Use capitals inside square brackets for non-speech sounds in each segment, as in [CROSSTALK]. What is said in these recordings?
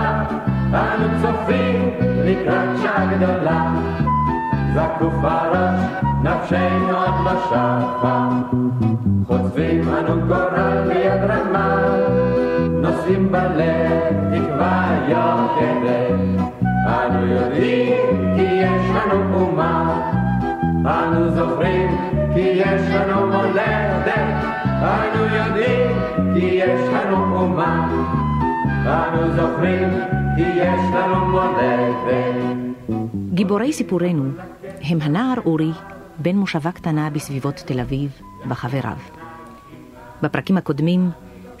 שחה. אנו צופים לקראת שעה גדולה, זקוף הראש, נפשנו עוד לא שחה. חוטפים אנו גורל ביד רמה, נושאים בלב תקווה יוקדת. אנו יודעים כי יש לנו אומה, אנו זוכרים כי יש לנו מולדת. אנו יודעים כי יש לנו אומה, אנו זוכרים כי יש לנו מולדת. גיבורי סיפורנו הם הנער אורי, בן מושבה קטנה בסביבות תל אביב, וחבריו. בפרקים הקודמים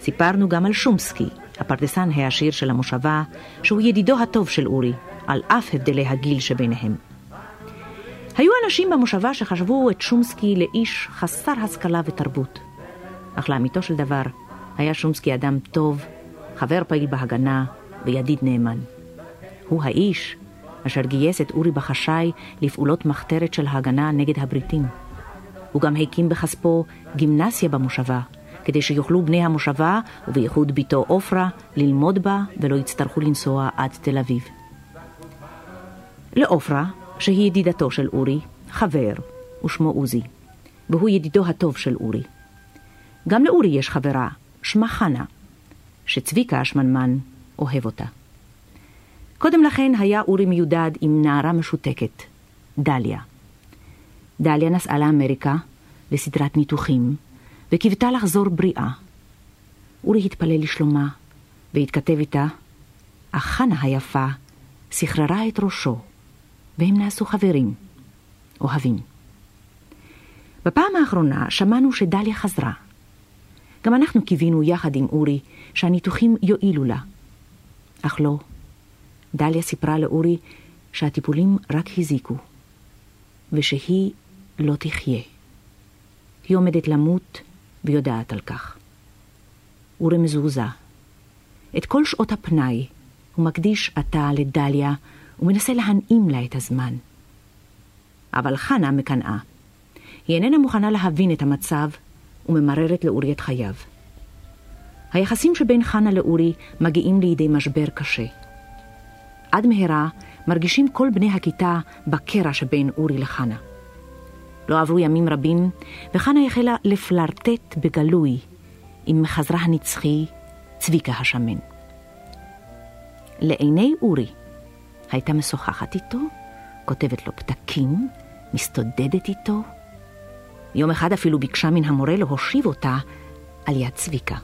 סיפרנו גם על שומסקי, הפרדסן העשיר של המושבה, שהוא ידידו הטוב של אורי, על אף הבדלי הגיל שביניהם. היו אנשים במושבה שחשבו את שומסקי לאיש חסר השכלה ותרבות. אך לאמיתו של דבר, היה שומסקי אדם טוב, חבר פעיל בהגנה וידיד נאמן. הוא האיש אשר גייס את אורי בחשאי לפעולות מחתרת של ההגנה נגד הבריטים. הוא גם הקים בכספו גימנסיה במושבה, כדי שיוכלו בני המושבה, ובייחוד בתו עופרה, ללמוד בה ולא יצטרכו לנסוע עד תל אביב. לעופרה, שהיא ידידתו של אורי, חבר, ושמו עוזי, והוא ידידו הטוב של אורי. גם לאורי יש חברה, שמה חנה, שצביקה השמנמן אוהב אותה. קודם לכן היה אורי מיודד עם נערה משותקת, דליה. דליה נסעה לאמריקה לסדרת ניתוחים, וקיוותה לחזור בריאה. אורי התפלל לשלומה, והתכתב איתה, אך חנה היפה סחררה את ראשו, והם נעשו חברים, אוהבים. בפעם האחרונה שמענו שדליה חזרה. גם אנחנו קיווינו יחד עם אורי שהניתוחים יועילו לה. אך לא. דליה סיפרה לאורי שהטיפולים רק הזיקו, ושהיא לא תחיה. היא עומדת למות ויודעת על כך. אורי מזועזע. את כל שעות הפנאי הוא מקדיש עתה לדליה ומנסה להנעים לה את הזמן. אבל חנה מקנאה. היא איננה מוכנה להבין את המצב וממררת לאורי את חייו. היחסים שבין חנה לאורי מגיעים לידי משבר קשה. עד מהרה מרגישים כל בני הכיתה בקרע שבין אורי לחנה. לא עברו ימים רבים, וחנה החלה לפלרטט בגלוי עם מחזרה הנצחי צביקה השמן. לעיני אורי הייתה משוחחת איתו, כותבת לו פתקים, מסתודדת איתו. יום אחד אפילו ביקשה מן המורה להושיב אותה על יד צביקה.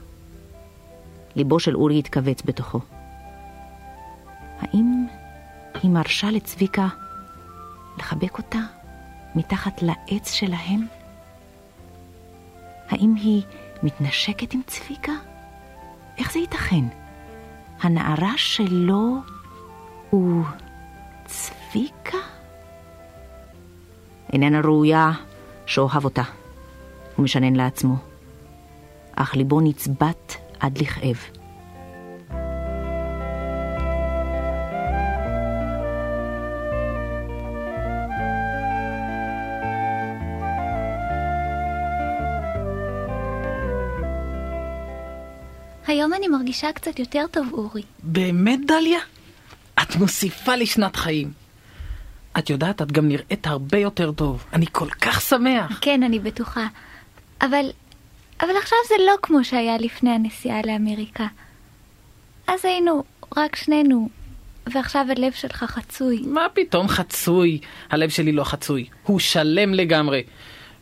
ליבו של אורי התכווץ בתוכו. האם היא מרשה לצביקה לחבק אותה מתחת לעץ שלהם? האם היא מתנשקת עם צביקה? איך זה ייתכן? הנערה שלו הוא צביקה? איננה ראויה שאוהב אותה, הוא משנן לעצמו. אך ליבו נצבט עד לכאב. היום אני מרגישה קצת יותר טוב, אורי. באמת, דליה? את מוסיפה לי שנת חיים. את יודעת, את גם נראית הרבה יותר טוב. אני כל כך שמח. כן, אני בטוחה. אבל, אבל עכשיו זה לא כמו שהיה לפני הנסיעה לאמריקה. אז היינו רק שנינו, ועכשיו הלב שלך חצוי. מה פתאום חצוי? הלב שלי לא חצוי. הוא שלם לגמרי.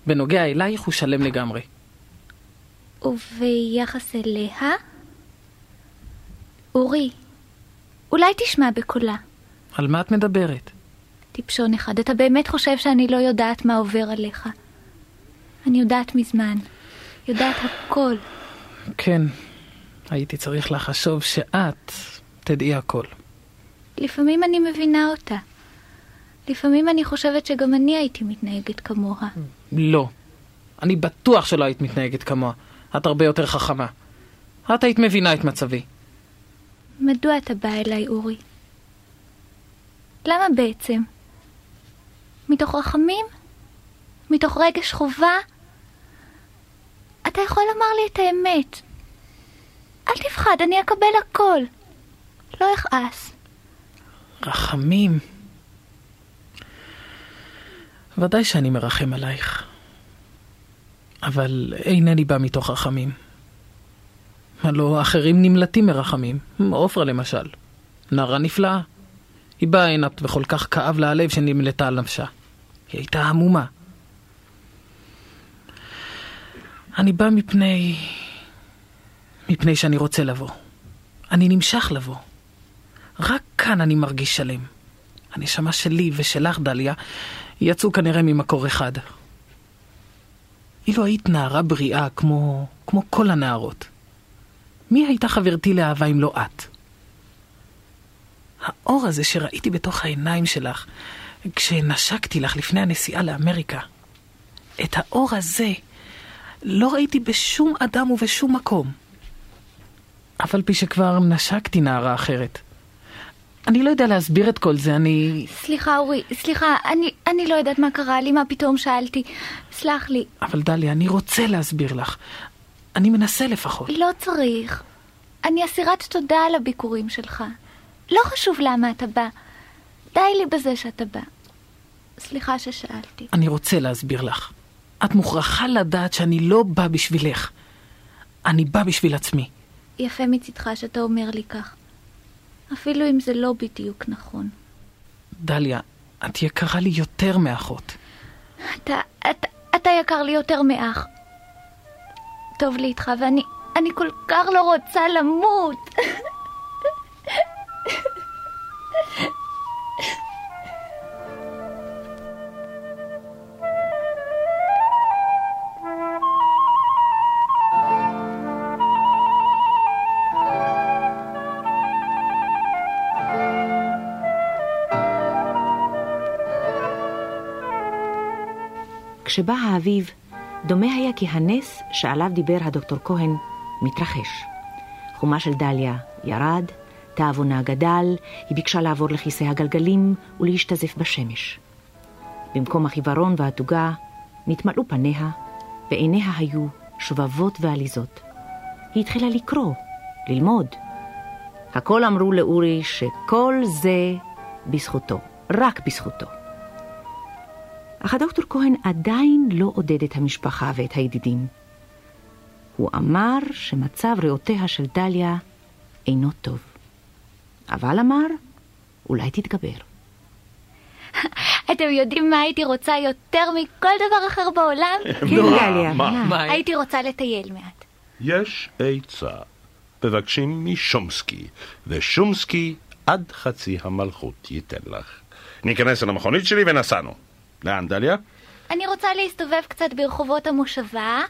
בנוגע אלייך הוא שלם לגמרי. וביחס אליה? אורי, אולי תשמע בקולה. על מה את מדברת? טיפשון אחד, אתה באמת חושב שאני לא יודעת מה עובר עליך? אני יודעת מזמן. יודעת הכל. כן, הייתי צריך לחשוב שאת תדעי הכל. לפעמים אני מבינה אותה. לפעמים אני חושבת שגם אני הייתי מתנהגת כמוה. לא. אני בטוח שלא היית מתנהגת כמוה. את הרבה יותר חכמה. את היית מבינה את מצבי. מדוע אתה בא אליי, אורי? למה בעצם? מתוך רחמים? מתוך רגש חובה? אתה יכול לומר לי את האמת. אל תפחד, אני אקבל הכל. לא אכעס. רחמים. ודאי שאני מרחם עלייך. אבל אינני בא מתוך רחמים. הלא אחרים נמלטים מרחמים. עופרה למשל. נערה נפלאה. היא באה הנה וכל כך כאב לה הלב שנמלטה על נפשה. היא הייתה עמומה. אני בא מפני... מפני שאני רוצה לבוא. אני נמשך לבוא. רק כאן אני מרגיש שלם. הנשמה שלי ושלך, דליה, יצאו כנראה ממקור אחד. אילו היית נערה בריאה כמו, כמו כל הנערות, מי הייתה חברתי לאהבה אם לא את? האור הזה שראיתי בתוך העיניים שלך כשנשקתי לך לפני הנסיעה לאמריקה, את האור הזה לא ראיתי בשום אדם ובשום מקום. אף על פי שכבר נשקתי נערה אחרת. אני לא יודע להסביר את כל זה, אני... סליחה, אורי, סליחה, אני, אני לא יודעת מה קרה לי, מה פתאום שאלתי. סלח לי. אבל דליה, אני רוצה להסביר לך. אני מנסה לפחות. לא צריך. אני אסירת תודה על הביקורים שלך. לא חשוב למה אתה בא. די לי בזה שאתה בא. סליחה ששאלתי. אני רוצה להסביר לך. את מוכרחה לדעת שאני לא בא בשבילך. אני בא בשביל עצמי. יפה מצידך שאתה אומר לי כך. אפילו אם זה לא בדיוק נכון. דליה, את יקרה לי יותר מאחות. אתה, אתה, אתה יקר לי יותר מאח. טוב לי איתך, ואני אני כל כך לא רוצה למות. [LAUGHS] כשבא האביב, דומה היה כי הנס שעליו דיבר הדוקטור כהן מתרחש. חומה של דליה ירד, תאבונה גדל, היא ביקשה לעבור לכיסא הגלגלים ולהשתזף בשמש. במקום החיוורון והתוגה נתמלאו פניה, ועיניה היו שובבות ועליזות. היא התחילה לקרוא, ללמוד. הכל אמרו לאורי שכל זה בזכותו, רק בזכותו. אך הדוקטור כהן עדיין לא עודד את המשפחה ואת הידידים. הוא אמר שמצב ריאותיה של דליה אינו טוב. אבל אמר, אולי תתגבר. [LAUGHS] אתם יודעים מה הייתי רוצה יותר מכל דבר אחר בעולם? [LAUGHS] כן, דליה, מה? הייתי רוצה לטייל מעט. יש עצה. מבקשים משומסקי, ושומסקי עד חצי המלכות ייתן לך. ניכנס אל המכונית שלי ונסענו. לאן, דליה? אני רוצה להסתובב קצת ברחובות המושבה,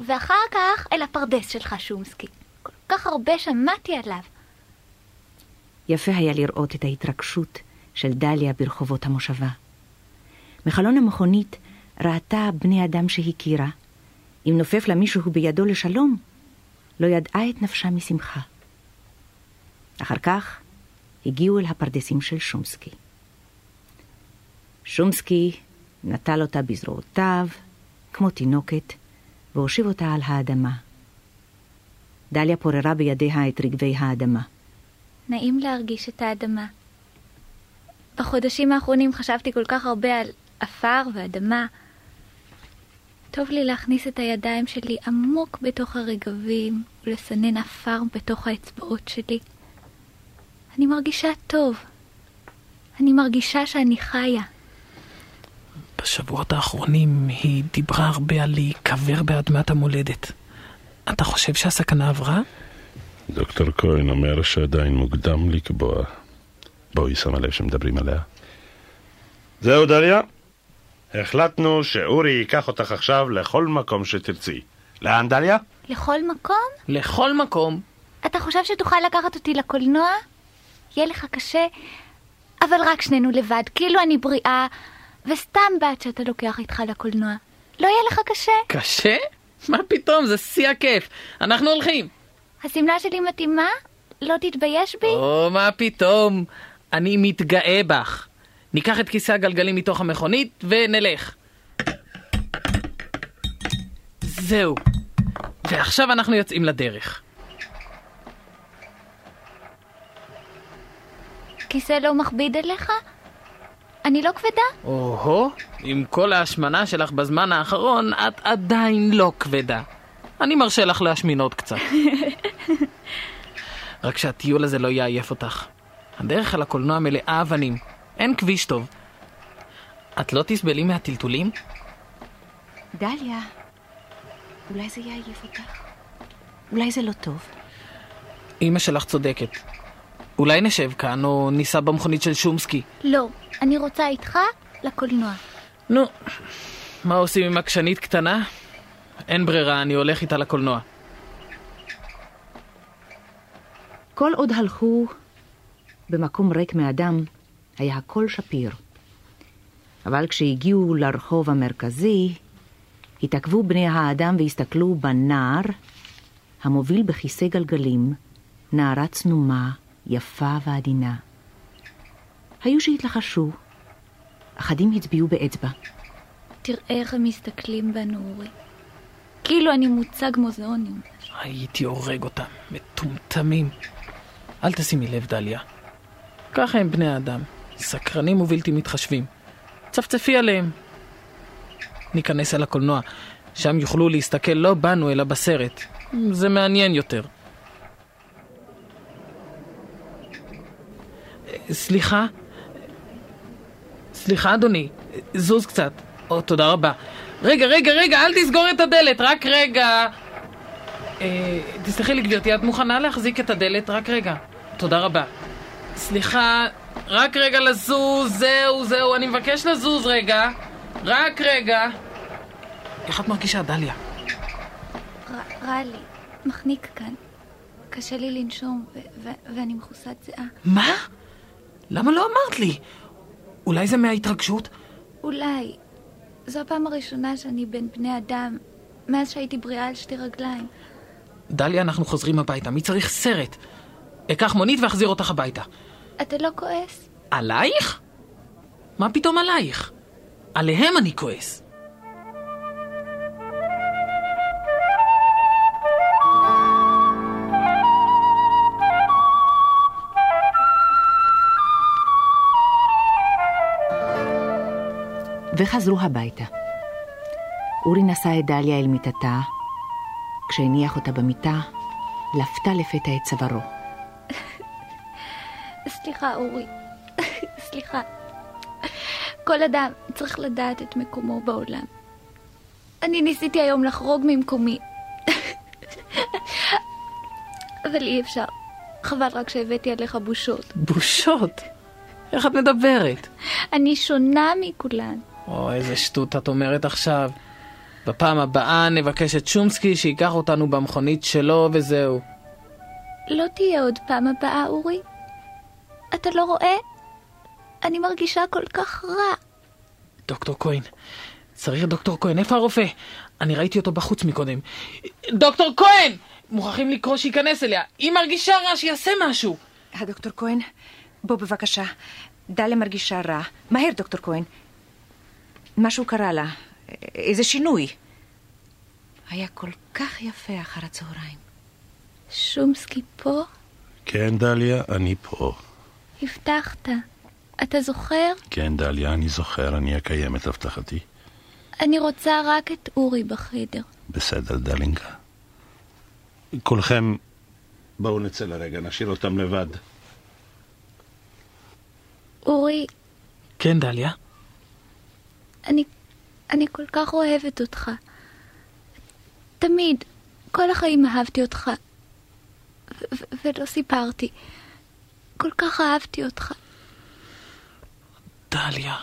ואחר כך אל הפרדס שלך, שומסקי. כל כך הרבה שמעתי עליו. יפה היה לראות את ההתרגשות של דליה ברחובות המושבה. מחלון המכונית ראתה בני אדם שהכירה. אם נופף לה מישהו בידו לשלום, לא ידעה את נפשה משמחה. אחר כך הגיעו אל הפרדסים של שומסקי. שומסקי נטל אותה בזרועותיו, כמו תינוקת, והושיב אותה על האדמה. דליה פוררה בידיה את רגבי האדמה. נעים להרגיש את האדמה. בחודשים האחרונים חשבתי כל כך הרבה על עפר ואדמה. טוב לי להכניס את הידיים שלי עמוק בתוך הרגבים ולסנן עפר בתוך האצבעות שלי. אני מרגישה טוב. אני מרגישה שאני חיה. בשבועות האחרונים היא דיברה הרבה על להיקבר באדמת המולדת. אתה חושב שהסכנה עברה? דוקטור כהן אומר שעדיין מוקדם לקבוע. בואי שמה לב שמדברים עליה. זהו, דליה. החלטנו שאורי ייקח אותך עכשיו לכל מקום שתרצי. לאן, דליה? לכל מקום? לכל מקום. אתה חושב שתוכל לקחת אותי לקולנוע? יהיה לך קשה, אבל רק שנינו לבד, כאילו אני בריאה, וסתם בת שאתה לוקח איתך לקולנוע. לא יהיה לך קשה? קשה? מה פתאום, זה שיא הכיף. אנחנו הולכים. השמלה שלי מתאימה? לא תתבייש בי? או, מה פתאום. אני מתגאה בך. ניקח את כיסא הגלגלים מתוך המכונית ונלך. זהו. ועכשיו אנחנו יוצאים לדרך. כיסא לא מכביד עליך? אני לא כבדה? או-הו, עם כל ההשמנה שלך בזמן האחרון, את עדיין לא כבדה. אני מרשה לך להשמין עוד קצת. [LAUGHS] רק שהטיול הזה לא יעייף אותך. הדרך אל הקולנוע מלאה אבנים. אין כביש טוב. את לא תסבלי מהטלטולים? דליה, אולי זה יעייף אותך? אולי זה לא טוב? אמא שלך צודקת. אולי נשב כאן או ניסע במכונית של שומסקי. לא. אני רוצה איתך לקולנוע. נו, מה עושים עם עקשנית קטנה? אין ברירה, אני הולך איתה לקולנוע. כל עוד הלכו במקום ריק מאדם, היה הכל שפיר. אבל כשהגיעו לרחוב המרכזי, התעכבו בני האדם והסתכלו בנער המוביל בכיסא גלגלים, נערה צנומה, יפה ועדינה. היו שהתלחשו, אחדים הצביעו באצבע. תראה איך הם מסתכלים בנו, אורי. כאילו אני מוצג מוזיאונים. הייתי הורג אותם, מטומטמים. אל תשימי לב, דליה. ככה הם בני האדם, סקרנים ובלתי מתחשבים. צפצפי עליהם. ניכנס אל הקולנוע, שם יוכלו להסתכל לא בנו אלא בסרט. זה מעניין יותר. סליחה? סליחה, אדוני, זוז קצת. או, תודה רבה. רגע, רגע, רגע, אל תסגור את הדלת, רק רגע. אה, תסלחי לי, גברתי, את מוכנה להחזיק את הדלת? רק רגע. תודה רבה. סליחה, רק רגע לזוז, זהו, זהו, אני מבקש לזוז רגע. רק רגע. איך את מרגישה, דליה? רע לי, מחניק כאן. קשה לי לנשום, ואני מכוסת זיעה. מה? למה לא אמרת לי? אולי זה מההתרגשות? אולי. זו הפעם הראשונה שאני בין בני אדם, מאז שהייתי בריאה על שתי רגליים. דליה, אנחנו חוזרים הביתה. מי צריך סרט? אקח מונית ואחזיר אותך הביתה. אתה לא כועס? עלייך? מה פתאום עלייך? עליהם אני כועס. וחזרו הביתה. אורי נשא את דליה אל מיטתה, כשהניח אותה במיטה, לפתה לפתע את צווארו. סליחה, אורי. סליחה. כל אדם צריך לדעת את מקומו בעולם. אני ניסיתי היום לחרוג ממקומי. אבל אי אפשר. חבל רק שהבאתי עליך בושות. בושות? איך את מדברת? אני שונה מכולן. או, איזה שטות את אומרת עכשיו. בפעם הבאה נבקש את שומסקי שייקח אותנו במכונית שלו וזהו. לא תהיה עוד פעם הבאה, אורי? אתה לא רואה? אני מרגישה כל כך רע. דוקטור כהן, צריך דוקטור כהן. איפה הרופא? אני ראיתי אותו בחוץ מקודם. דוקטור כהן! מוכרחים לקרוא שייכנס אליה. היא מרגישה רע, שיעשה משהו. הדוקטור כהן, בוא בבקשה. דליה מרגישה רע. מהר, דוקטור כהן. משהו קרה לה, איזה שינוי. היה כל כך יפה אחר הצהריים. שומסקי פה? כן, דליה, אני פה. הבטחת. אתה זוכר? כן, דליה, אני זוכר, אני אקיים את הבטחתי. אני רוצה רק את אורי בחדר. בסדר, דלינגה. כולכם, בואו נצא לרגע, נשאיר אותם לבד. אורי... כן, דליה? אני, אני כל כך אוהבת אותך. תמיד, כל החיים אהבתי אותך. ולא סיפרתי. כל כך אהבתי אותך. דליה,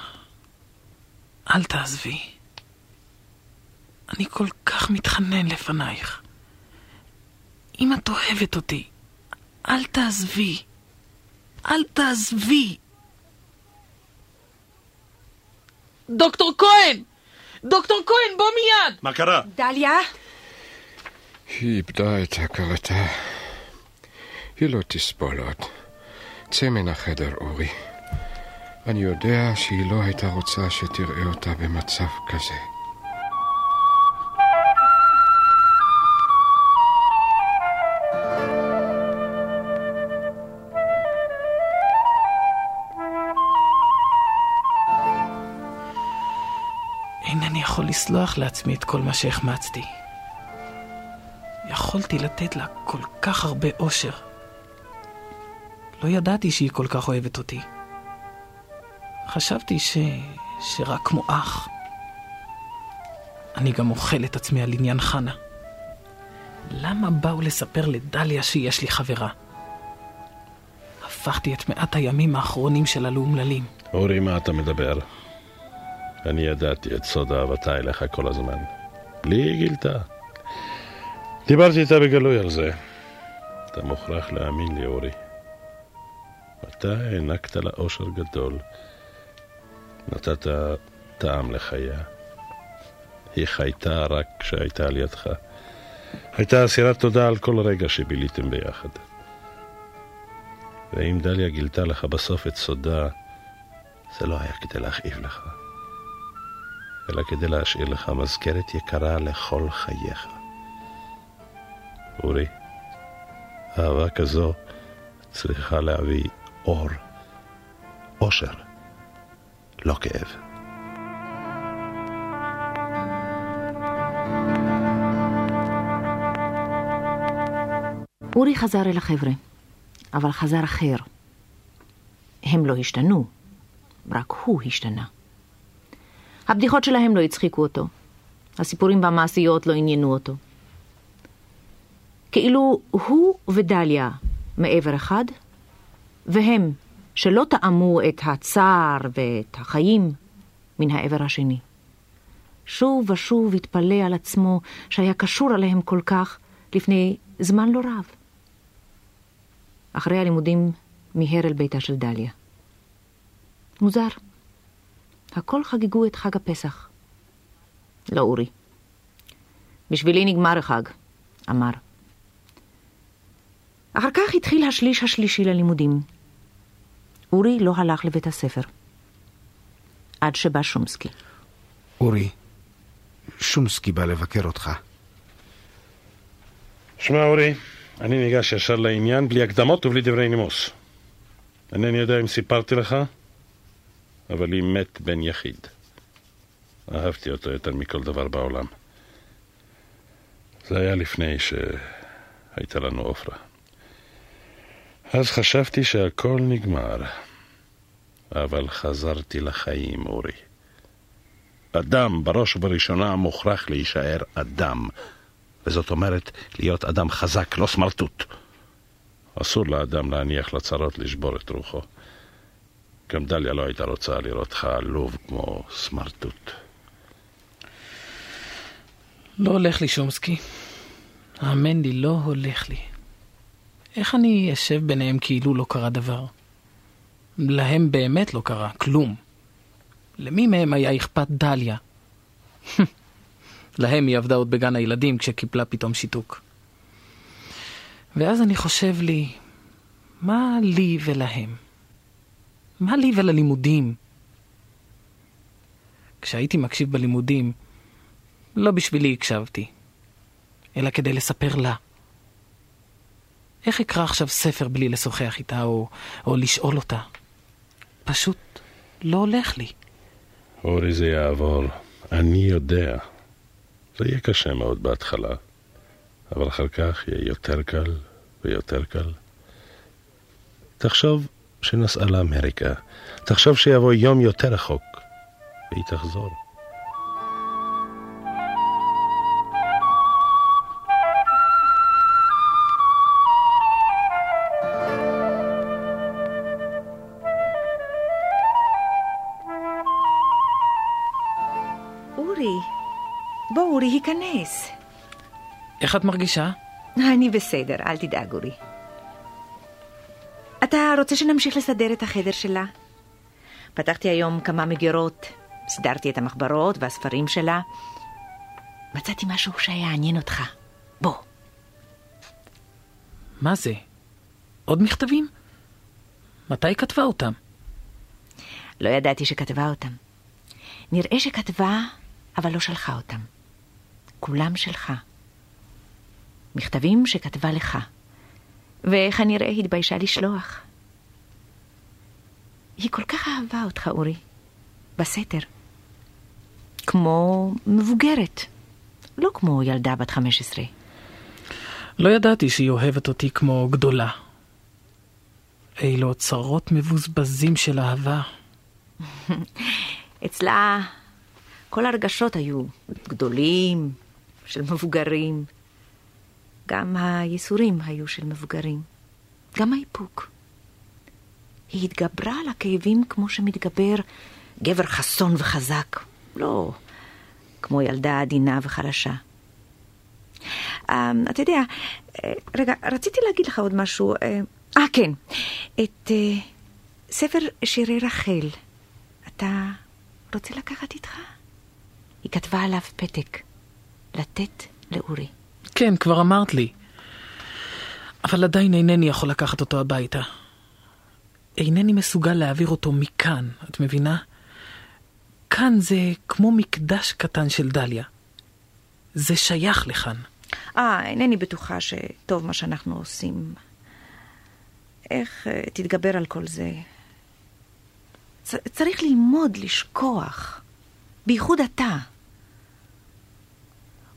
אל תעזבי. אני כל כך מתחנן לפנייך. אם את אוהבת אותי, אל תעזבי. אל תעזבי. דוקטור כהן! דוקטור כהן, בוא מיד! מה קרה? דליה? היא איבדה את הכרתה. היא לא תסבול עוד. צא מן החדר, אורי. אני יודע שהיא לא הייתה רוצה שתראה אותה במצב כזה. לסלוח לעצמי את כל מה שהחמצתי. יכולתי לתת לה כל כך הרבה אושר. לא ידעתי שהיא כל כך אוהבת אותי. חשבתי ש... שרק כמו אח. אני גם אוכל את עצמי על עניין חנה. למה באו לספר לדליה שיש לי חברה? הפכתי את מעט הימים האחרונים שלה לאומללים. אורי, מה אתה מדבר? אני ידעתי את סוד אהבתה אליך כל הזמן. בלי גילתה. דיברתי איתה בגלוי על זה. אתה מוכרח להאמין לי, אורי. אתה הענקת לה אושר גדול. נתת טעם לחייה. היא חייתה רק כשהייתה על ידך. הייתה אסירת תודה על כל רגע שביליתם ביחד. ואם דליה גילתה לך בסוף את סודה, זה לא היה כדי להכאיב לך, אלא כדי להשאיר לך מזכרת יקרה לכל חייך. אורי, אהבה כזו צריכה להביא אור, אושר, לא כאב. אורי חזר אל החבר'ה, אבל חזר אחר. הם לא השתנו, רק הוא השתנה. הבדיחות שלהם לא הצחיקו אותו. הסיפורים והמעשיות לא עניינו אותו. כאילו הוא ודליה מעבר אחד, והם, שלא טעמו את הצער ואת החיים, מן העבר השני. שוב ושוב התפלא על עצמו שהיה קשור אליהם כל כך לפני זמן לא רב. אחרי הלימודים מיהר אל ביתה של דליה. מוזר. הכל חגגו את חג הפסח. לא אורי. בשבילי נגמר החג, אמר. אחר כך התחיל השליש השלישי ללימודים. אורי לא הלך לבית הספר. עד שבא שומסקי. אורי, שומסקי בא לבקר אותך. שמע, אורי, אני ניגש ישר לעניין, בלי הקדמות ובלי דברי נימוס. אינני יודע אם סיפרתי לך, אבל לי מת בן יחיד. אהבתי אותו יותר מכל דבר בעולם. זה היה לפני שהייתה לנו עופרה. אז חשבתי שהכל נגמר, אבל חזרתי לחיים, אורי. אדם, בראש ובראשונה, מוכרח להישאר אדם. וזאת אומרת, להיות אדם חזק, לא סמרטוט. אסור לאדם להניח לצרות לשבור את רוחו. גם דליה לא הייתה רוצה לראותך עלוב כמו סמרטוט. לא הולך לי, שומסקי. האמן לי, לא הולך לי. איך אני אשב ביניהם כאילו לא קרה דבר? להם באמת לא קרה, כלום. למי מהם היה אכפת דליה? [LAUGHS] להם היא עבדה עוד בגן הילדים כשקיפלה פתאום שיתוק. ואז אני חושב לי, מה לי ולהם? מה לי וללימודים? כשהייתי מקשיב בלימודים, לא בשבילי הקשבתי, אלא כדי לספר לה. איך אקרא עכשיו ספר בלי לשוחח איתה או, או לשאול אותה? פשוט לא הולך לי. אורי, זה יעבור. אני יודע. זה יהיה קשה מאוד בהתחלה, אבל אחר כך יהיה יותר קל ויותר קל. תחשוב שנסעה לאמריקה, תחשוב שיבוא יום יותר רחוק, והיא תחזור. אורי, בוא אורי, היכנס. איך את מרגישה? אני בסדר, אל תדאג אורי. אתה רוצה שנמשיך לסדר את החדר שלה? פתחתי היום כמה מגירות, סידרתי את המחברות והספרים שלה. מצאתי משהו שיעניין אותך. בוא. מה זה? עוד מכתבים? מתי כתבה אותם? לא ידעתי שכתבה אותם. נראה שכתבה, אבל לא שלחה אותם. כולם שלך. מכתבים שכתבה לך, וכנראה התביישה לשלוח. היא כל כך אהבה אותך, אורי, בסתר. כמו מבוגרת, לא כמו ילדה בת 15. לא ידעתי שהיא אוהבת אותי כמו גדולה. אילו אוצרות מבוזבזים של אהבה. [LAUGHS] אצלה כל הרגשות היו גדולים, של מבוגרים. גם הייסורים היו של מבוגרים. גם האיפוק. היא התגברה על הכאבים כמו שמתגבר גבר חסון וחזק, לא כמו ילדה עדינה וחלשה. אה, אתה יודע, אה, רגע, רציתי להגיד לך עוד משהו. אה, אה כן, את אה, ספר שירי רחל, אתה רוצה לקחת איתך? היא כתבה עליו פתק, לתת לאורי. כן, כבר אמרת לי. אבל עדיין אינני יכול לקחת אותו הביתה. אינני מסוגל להעביר אותו מכאן, את מבינה? כאן זה כמו מקדש קטן של דליה. זה שייך לכאן. אה, אינני בטוחה שטוב מה שאנחנו עושים. איך uh, תתגבר על כל זה? צ- צריך ללמוד לשכוח, בייחוד אתה.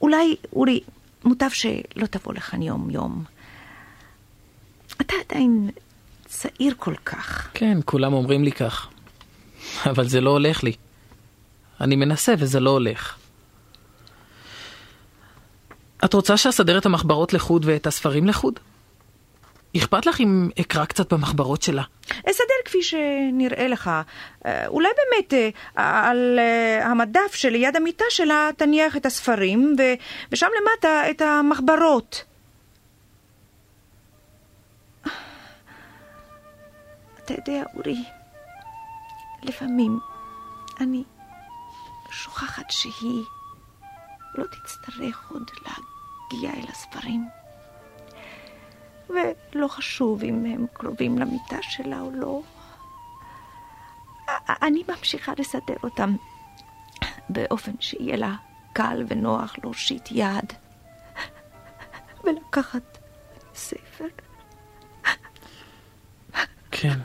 אולי, אורי, מוטב שלא תבוא לכאן יום-יום. אתה עדיין צעיר כל כך. כן, כולם אומרים לי כך. אבל זה לא הולך לי. אני מנסה וזה לא הולך. את רוצה שאסדר את המחברות לחוד ואת הספרים לחוד? אכפת לך אם אקרא קצת במחברות שלה? אסדר כפי שנראה לך. אה, אולי באמת אה, על אה, המדף שליד המיטה שלה תניח את הספרים, ו- ושם למטה את המחברות. אתה יודע, אורי, לפעמים אני שוכחת שהיא לא תצטרך עוד להגיע אל הספרים. ולא חשוב אם הם קרובים למיטה שלה או לא. אני ממשיכה לסדר אותם באופן שיהיה לה קל ונוח להושיט יד ולקחת ספר. כן.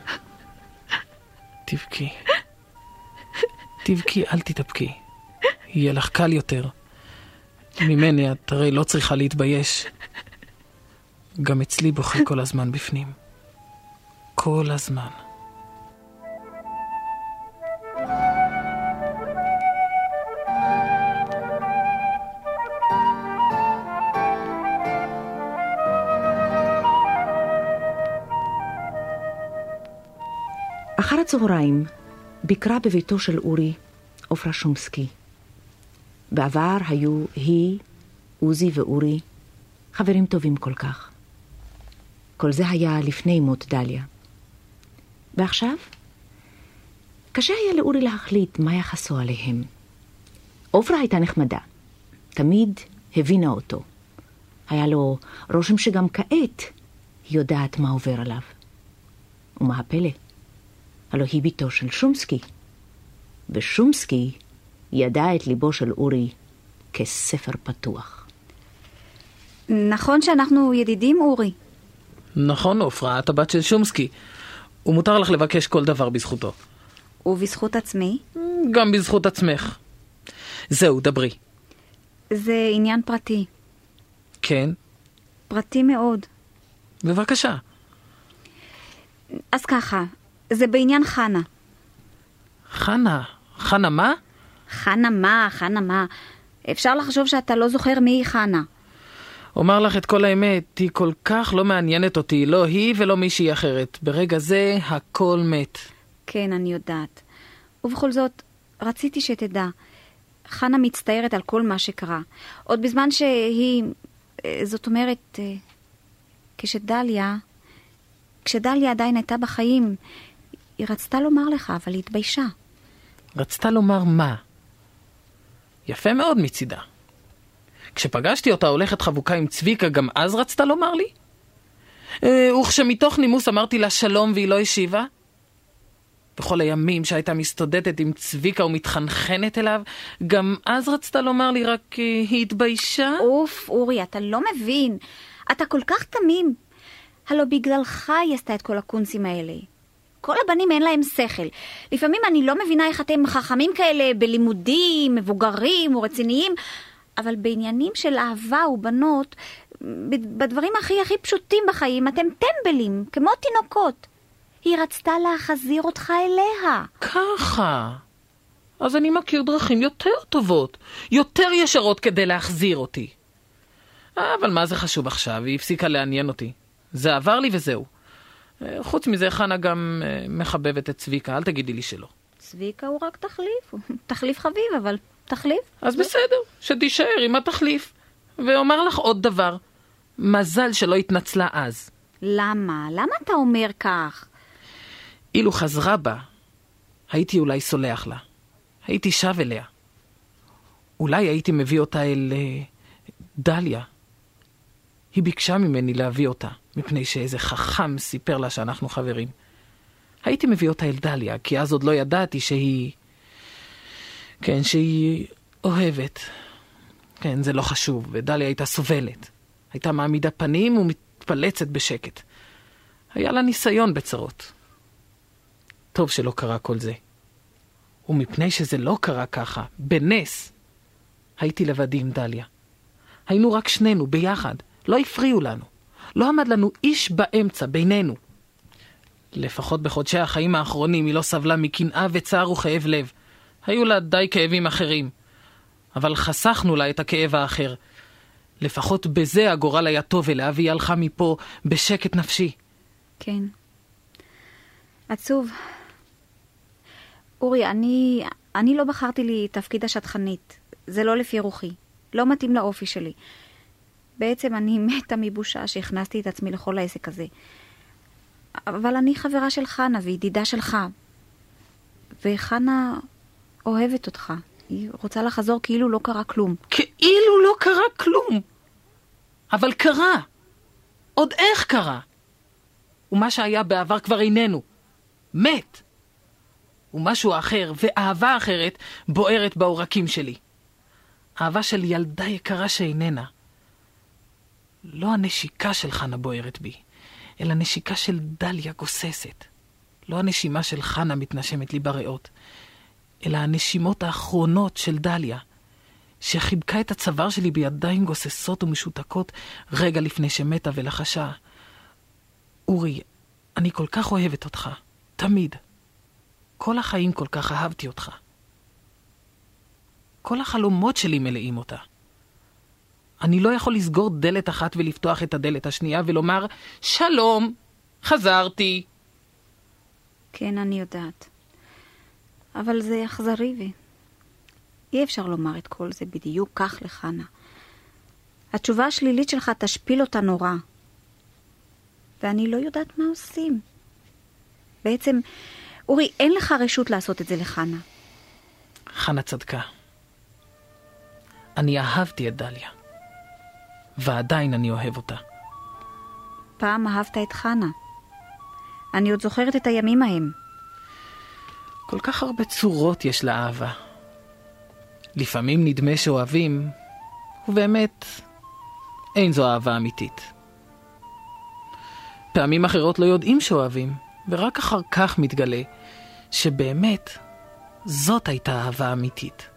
תבכי. תבכי, אל תתאפקי. יהיה לך קל יותר. ממני את הרי לא צריכה להתבייש. גם אצלי בוכה כל הזמן בפנים. כל הזמן. אחר הצהריים ביקרה בביתו של אורי עופרה שומסקי. בעבר היו היא, עוזי ואורי חברים טובים כל כך. כל זה היה לפני מות דליה. ועכשיו? קשה היה לאורי להחליט מה יחסו עליהם. עופרה הייתה נחמדה, תמיד הבינה אותו. היה לו רושם שגם כעת היא יודעת מה עובר עליו. ומה הפלא? הלא היא בתו של שומסקי, ושומסקי ידע את ליבו של אורי כספר פתוח. נכון שאנחנו ידידים, אורי. נכון, עופרה, את הבת של שומסקי. ומותר לך לבקש כל דבר בזכותו. ובזכות עצמי? גם בזכות עצמך. זהו, דברי. זה עניין פרטי. כן? פרטי מאוד. בבקשה. אז ככה, זה בעניין חנה. חנה, חנה מה? חנה מה, חנה מה. אפשר לחשוב שאתה לא זוכר מי היא חנה. אומר לך את כל האמת, היא כל כך לא מעניינת אותי, לא היא ולא מישהי אחרת. ברגע זה הכל מת. כן, אני יודעת. ובכל זאת, רציתי שתדע, חנה מצטערת על כל מה שקרה. עוד בזמן שהיא, אה, זאת אומרת, אה, כשדליה, כשדליה עדיין הייתה בחיים, היא רצתה לומר לך, אבל היא התביישה. רצתה לומר מה? יפה מאוד מצידה. כשפגשתי אותה הולכת חבוקה עם צביקה, גם אז רצתה לומר לי? אה, וכשמתוך נימוס אמרתי לה שלום והיא לא השיבה? בכל הימים שהייתה מסתודדת עם צביקה ומתחנחנת אליו, גם אז רצתה לומר לי, רק אה, היא התביישה? אוף, אורי, אתה לא מבין. אתה כל כך תמים. הלא בגללך היא עשתה את כל הקונסים האלה. כל הבנים אין להם שכל. לפעמים אני לא מבינה איך אתם חכמים כאלה בלימודים, מבוגרים ורציניים, אבל בעניינים של אהבה ובנות, בדברים הכי הכי פשוטים בחיים, אתם טמבלים, כמו תינוקות. היא רצתה להחזיר אותך אליה. ככה. אז אני מכיר דרכים יותר טובות, יותר ישרות כדי להחזיר אותי. אבל מה זה חשוב עכשיו? היא הפסיקה לעניין אותי. זה עבר לי וזהו. חוץ מזה, חנה גם אה, מחבבת את צביקה, אל תגידי לי שלא. צביקה הוא רק תחליף, הוא [LAUGHS] תחליף חביב, אבל תחליף. אז בסדר, שתישאר עם התחליף. ואומר לך עוד דבר, מזל שלא התנצלה אז. למה? למה אתה אומר כך? אילו חזרה בה, הייתי אולי סולח לה. הייתי שב אליה. אולי הייתי מביא אותה אל אה, דליה. היא ביקשה ממני להביא אותה, מפני שאיזה חכם סיפר לה שאנחנו חברים. הייתי מביא אותה אל דליה, כי אז עוד לא ידעתי שהיא... כן, שהיא אוהבת. כן, זה לא חשוב, ודליה הייתה סובלת. הייתה מעמידה פנים ומתפלצת בשקט. היה לה ניסיון בצרות. טוב שלא קרה כל זה. ומפני שזה לא קרה ככה, בנס, הייתי לבדי עם דליה. היינו רק שנינו, ביחד. לא הפריעו לנו. לא עמד לנו איש באמצע, בינינו. לפחות בחודשי החיים האחרונים היא לא סבלה מקנאה וצער וכאב לב. היו לה די כאבים אחרים. אבל חסכנו לה את הכאב האחר. לפחות בזה הגורל היה טוב אליה, והיא הלכה מפה בשקט נפשי. כן. עצוב. אורי, אני, אני לא בחרתי לי תפקיד השטחנית. זה לא לפי רוחי. לא מתאים לאופי שלי. בעצם אני [LAUGHS] מתה מבושה שהכנסתי את עצמי לכל העסק הזה. אבל אני חברה של חנה וידידה שלך. וחנה אוהבת אותך. היא רוצה לחזור כאילו לא קרה כלום. כאילו לא קרה כלום. אבל קרה. עוד איך קרה. ומה שהיה בעבר כבר איננו. מת. ומשהו אחר ואהבה אחרת בוערת בעורקים שלי. אהבה של ילדה יקרה שאיננה. לא הנשיקה של חנה בוערת בי, אלא נשיקה של דליה גוססת. לא הנשימה של חנה מתנשמת לי בריאות, אלא הנשימות האחרונות של דליה, שחיבקה את הצוואר שלי בידיים גוססות ומשותקות רגע לפני שמתה ולחשה. אורי, אני כל כך אוהבת אותך, תמיד. כל החיים כל כך אהבתי אותך. כל החלומות שלי מלאים אותה. אני לא יכול לסגור דלת אחת ולפתוח את הדלת השנייה ולומר, שלום, חזרתי. כן, אני יודעת. אבל זה אכזרי ו... אי אפשר לומר את כל זה בדיוק כך לחנה. התשובה השלילית שלך תשפיל אותה נורא. ואני לא יודעת מה עושים. בעצם, אורי, אין לך רשות לעשות את זה לחנה. חנה צדקה. אני אהבתי את דליה. ועדיין אני אוהב אותה. פעם אהבת את חנה. אני עוד זוכרת את הימים ההם. כל כך הרבה צורות יש לאהבה. לפעמים נדמה שאוהבים, ובאמת, אין זו אהבה אמיתית. פעמים אחרות לא יודעים שאוהבים, ורק אחר כך מתגלה שבאמת זאת הייתה אהבה אמיתית.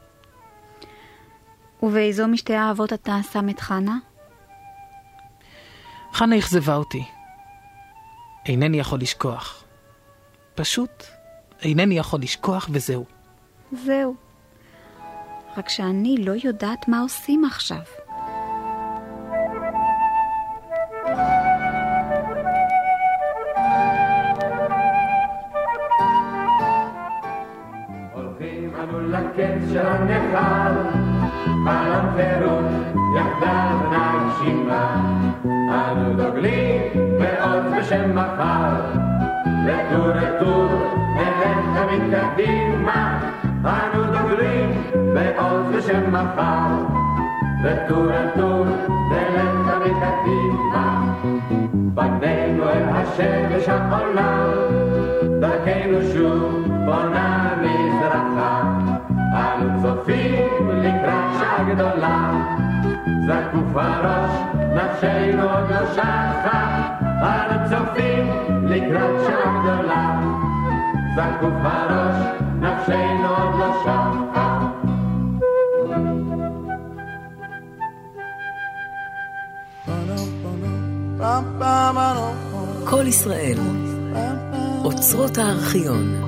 ובאיזו משתי האהבות אתה שם את חנה? חנה אכזבה אותי. אינני יכול לשכוח. פשוט אינני יכול לשכוח וזהו. זהו. רק שאני לא יודעת מה עושים עכשיו. לקץ של הנכר, חלום חירות, יחדיו נגשימה. אנו דוגלים בעוז בשם מחר. לטור לטור, תמיד קדימה, אנו דוגלים בעוז בשם מחר. לטור לטור, נלך תמיד קדימה. פנינו אל השמש העולה, דרכנו שוב בונה מזרחה. אנו צופים לקראת שעה גדולה, זקוף הראש, נפשנו עוד לא שחה. אנו צופים לקראת שעה גדולה, זקוף הראש, נפשנו עוד לא שחה. כל ישראל, אוצרות הארכיון.